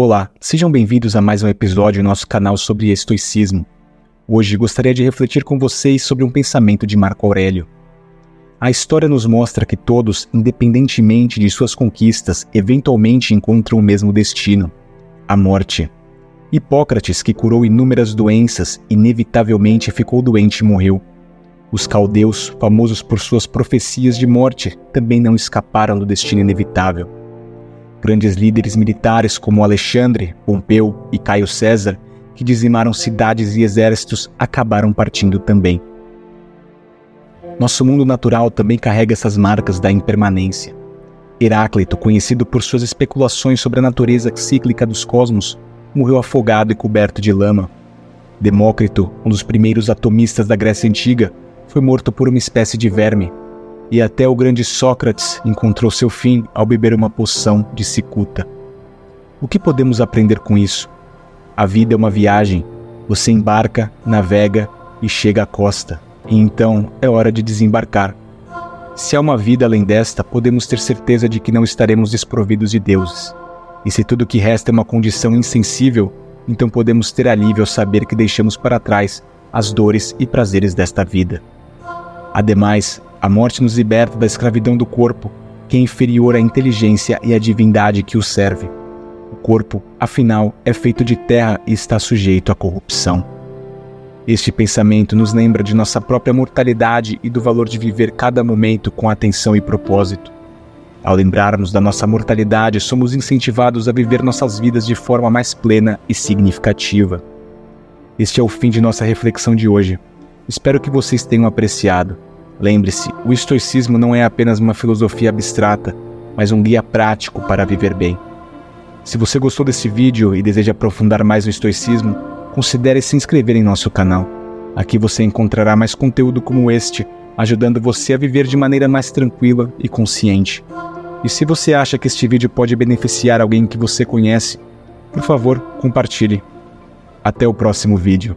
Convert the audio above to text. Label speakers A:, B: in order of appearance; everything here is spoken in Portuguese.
A: Olá, sejam bem-vindos a mais um episódio do nosso canal sobre estoicismo. Hoje gostaria de refletir com vocês sobre um pensamento de Marco Aurélio. A história nos mostra que todos, independentemente de suas conquistas, eventualmente encontram o mesmo destino: a morte. Hipócrates, que curou inúmeras doenças, inevitavelmente ficou doente e morreu. Os caldeus, famosos por suas profecias de morte, também não escaparam do destino inevitável. Grandes líderes militares como Alexandre, Pompeu e Caio César, que dizimaram cidades e exércitos, acabaram partindo também. Nosso mundo natural também carrega essas marcas da impermanência. Heráclito, conhecido por suas especulações sobre a natureza cíclica dos cosmos, morreu afogado e coberto de lama. Demócrito, um dos primeiros atomistas da Grécia Antiga, foi morto por uma espécie de verme. E até o grande Sócrates encontrou seu fim ao beber uma poção de cicuta. O que podemos aprender com isso? A vida é uma viagem. Você embarca, navega e chega à costa. E então é hora de desembarcar. Se há uma vida além desta, podemos ter certeza de que não estaremos desprovidos de deuses. E se tudo que resta é uma condição insensível, então podemos ter alívio ao saber que deixamos para trás as dores e prazeres desta vida. Ademais, a morte nos liberta da escravidão do corpo, que é inferior à inteligência e à divindade que o serve. O corpo, afinal, é feito de terra e está sujeito à corrupção. Este pensamento nos lembra de nossa própria mortalidade e do valor de viver cada momento com atenção e propósito. Ao lembrarmos da nossa mortalidade, somos incentivados a viver nossas vidas de forma mais plena e significativa. Este é o fim de nossa reflexão de hoje. Espero que vocês tenham apreciado. Lembre-se, o estoicismo não é apenas uma filosofia abstrata, mas um guia prático para viver bem. Se você gostou desse vídeo e deseja aprofundar mais o estoicismo, considere se inscrever em nosso canal. Aqui você encontrará mais conteúdo como este, ajudando você a viver de maneira mais tranquila e consciente. E se você acha que este vídeo pode beneficiar alguém que você conhece, por favor, compartilhe. Até o próximo vídeo.